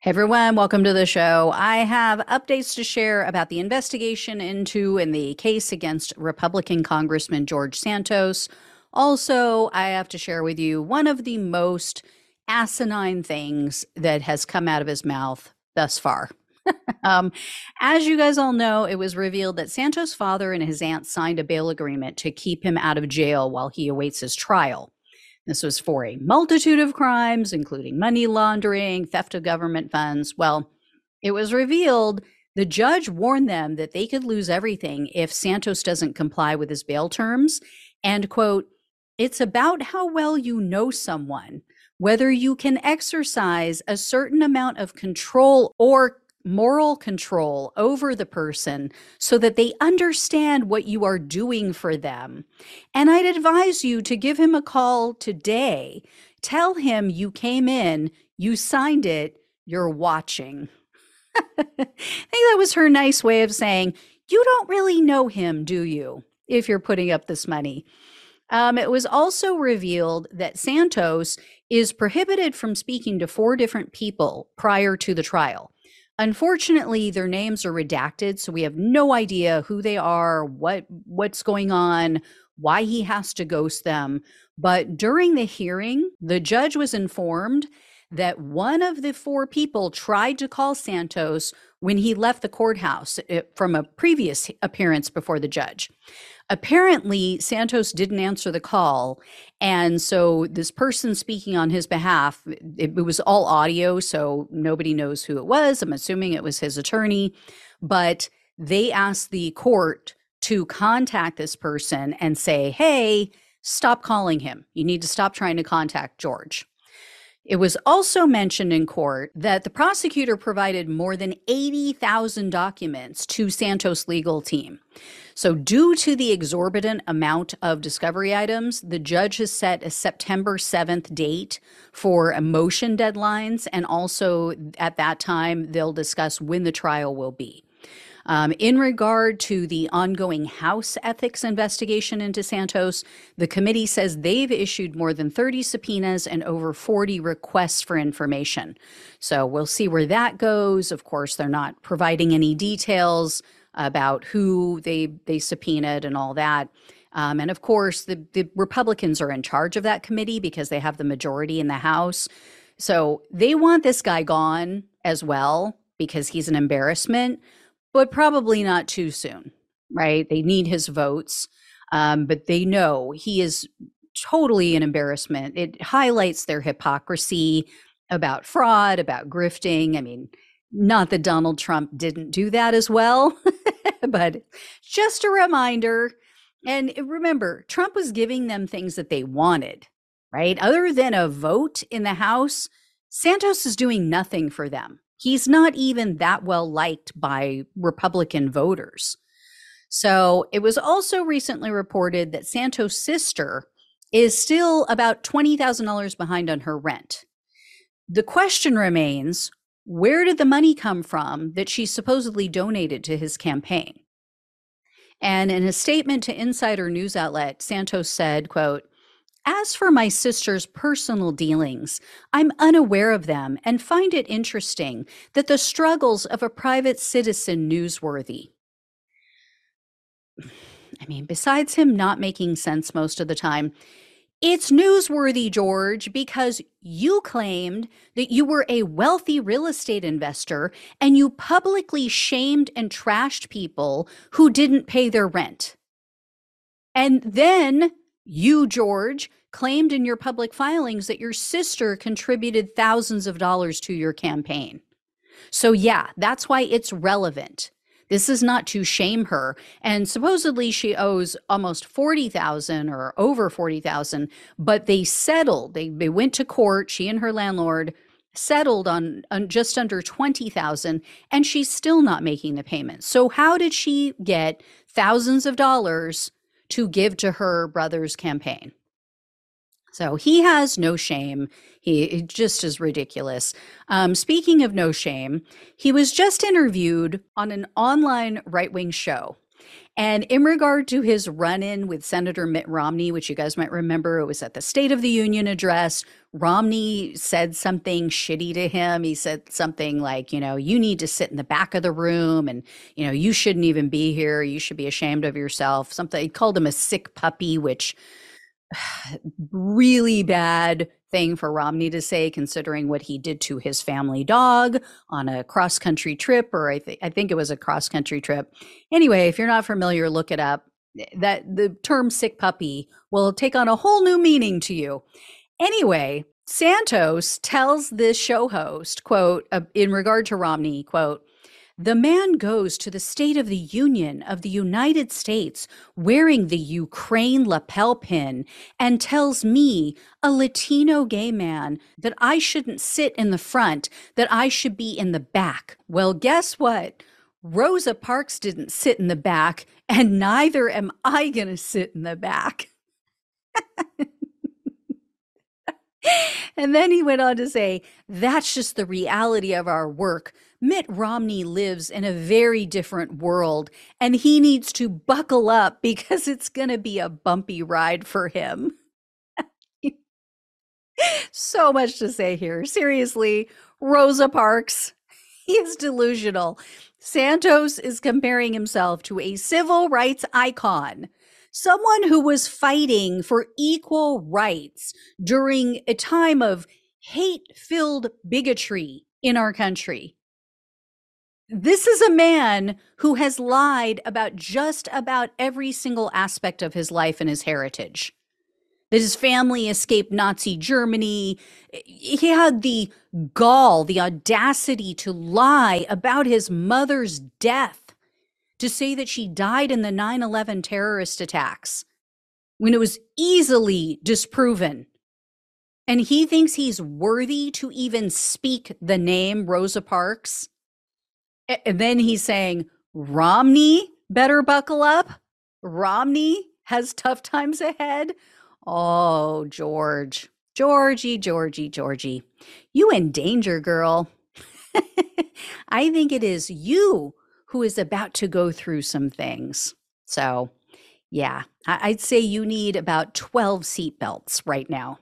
Hey everyone, welcome to the show. I have updates to share about the investigation into and the case against Republican Congressman George Santos. Also, I have to share with you one of the most asinine things that has come out of his mouth thus far. um, as you guys all know, it was revealed that Santos' father and his aunt signed a bail agreement to keep him out of jail while he awaits his trial. This was for a multitude of crimes, including money laundering, theft of government funds. Well, it was revealed the judge warned them that they could lose everything if Santos doesn't comply with his bail terms. And, quote, it's about how well you know someone, whether you can exercise a certain amount of control or moral control over the person so that they understand what you are doing for them. And I'd advise you to give him a call today. Tell him you came in, you signed it, you're watching. I think that was her nice way of saying, You don't really know him, do you? If you're putting up this money. Um, it was also revealed that Santos is prohibited from speaking to four different people prior to the trial. Unfortunately, their names are redacted, so we have no idea who they are, what what's going on, why he has to ghost them. But during the hearing, the judge was informed that one of the four people tried to call Santos when he left the courthouse eh, from a previous appearance before the judge. Apparently, Santos didn't answer the call. And so, this person speaking on his behalf, it, it, was all audio, so nobody knows who it was. I'm assuming it was his attorney. But they asked the court to contact this person and say, hey, stop calling him. You need to stop trying to contact George. It was also mentioned in court that the prosecutor provided more than 80,000 documents to Santos' legal team. So, due to the exorbitant amount of discovery items, the judge has set a September 7th date for motion deadlines. And also at that time, they'll discuss when the trial will be. Um, in regard to the ongoing House ethics investigation into Santos, the committee says they've issued more than 30 subpoenas and over 40 requests for information. So we'll see where that goes. Of course, they're not providing any details about who they they subpoenaed and all that. Um, and of course, the, the Republicans are in charge of that committee because they have the majority in the House. So they want this guy gone as well because he's an embarrassment but probably not too soon, right? They need his votes, um, but they know he is totally an embarrassment. It highlights their hypocrisy about fraud, about grifting. I mean, not that Donald Trump didn't do that as well, but just a reminder. And remember, Trump was giving them things that they wanted, right? Other than a vote in the House, Santos is doing nothing for them he's not even that well liked by Republican voters. So it was also recently reported that Santos' sister is still about $20,000 behind on her rent. The question remains where did the money come from that she supposedly donated to his campaign? And in a statement to Insider News outlet, Santos said, quote, as for my sister's personal dealings, I'm unaware of them and find it interesting that the struggles of a private citizen newsworthy. I mean, besides him not making sense most of the time, it's newsworthy, George, because you claimed that you were a wealthy real estate investor and you publicly shamed and trashed people who didn't pay their rent. And then you, George, claimed in your public filings that your sister contributed thousands of dollars to your campaign. So, yeah, that's why it's relevant. This is not to shame her. And supposedly she owes almost 40,000 or over 40,000, but they settled. They, they went to court, she and her landlord settled on, on just under 20,000 and she's still not making the payments. So how did she get thousands of dollars to give to her brother's campaign? So he has no shame. He just is ridiculous. Um, speaking of no shame, he was just interviewed on an online right wing show. And in regard to his run in with Senator Mitt Romney, which you guys might remember, it was at the State of the Union address. Romney said something shitty to him. He said something like, you know, you need to sit in the back of the room and, you know, you shouldn't even be here. You should be ashamed of yourself. Something, he called him a sick puppy, which really bad thing for Romney to say, considering what he did to his family dog on a cross country trip, or I, th- I think it was a cross country trip. Anyway, if you're not familiar, look it up. That the term sick puppy will take on a whole new meaning to you. Anyway, Santos tells this show host, quote, uh, in regard to Romney, quote, the man goes to the State of the Union of the United States wearing the Ukraine lapel pin and tells me, a Latino gay man, that I shouldn't sit in the front, that I should be in the back. Well, guess what? Rosa Parks didn't sit in the back, and neither am I going to sit in the back. and then he went on to say, That's just the reality of our work. Mitt Romney lives in a very different world and he needs to buckle up because it's going to be a bumpy ride for him. so much to say here. Seriously, Rosa Parks, he is delusional. Santos is comparing himself to a civil rights icon someone who was fighting for equal rights during a time of hate filled bigotry in our country. This is a man who has lied about just about every single aspect of his life and his heritage. That his family escaped Nazi Germany. He had the gall, the audacity to lie about his mother's death to say that she died in the 9 11 terrorist attacks when it was easily disproven. And he thinks he's worthy to even speak the name Rosa Parks. And then he's saying, Romney better buckle up. Romney has tough times ahead. Oh, George, Georgie, Georgie, Georgie, you in danger, girl. I think it is you who is about to go through some things. So, yeah, I'd say you need about 12 seatbelts right now.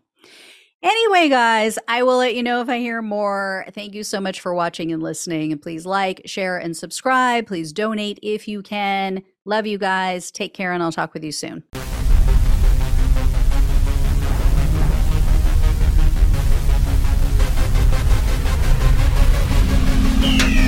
Anyway, guys, I will let you know if I hear more. Thank you so much for watching and listening. And please like, share, and subscribe. Please donate if you can. Love you guys. Take care, and I'll talk with you soon. Yeah.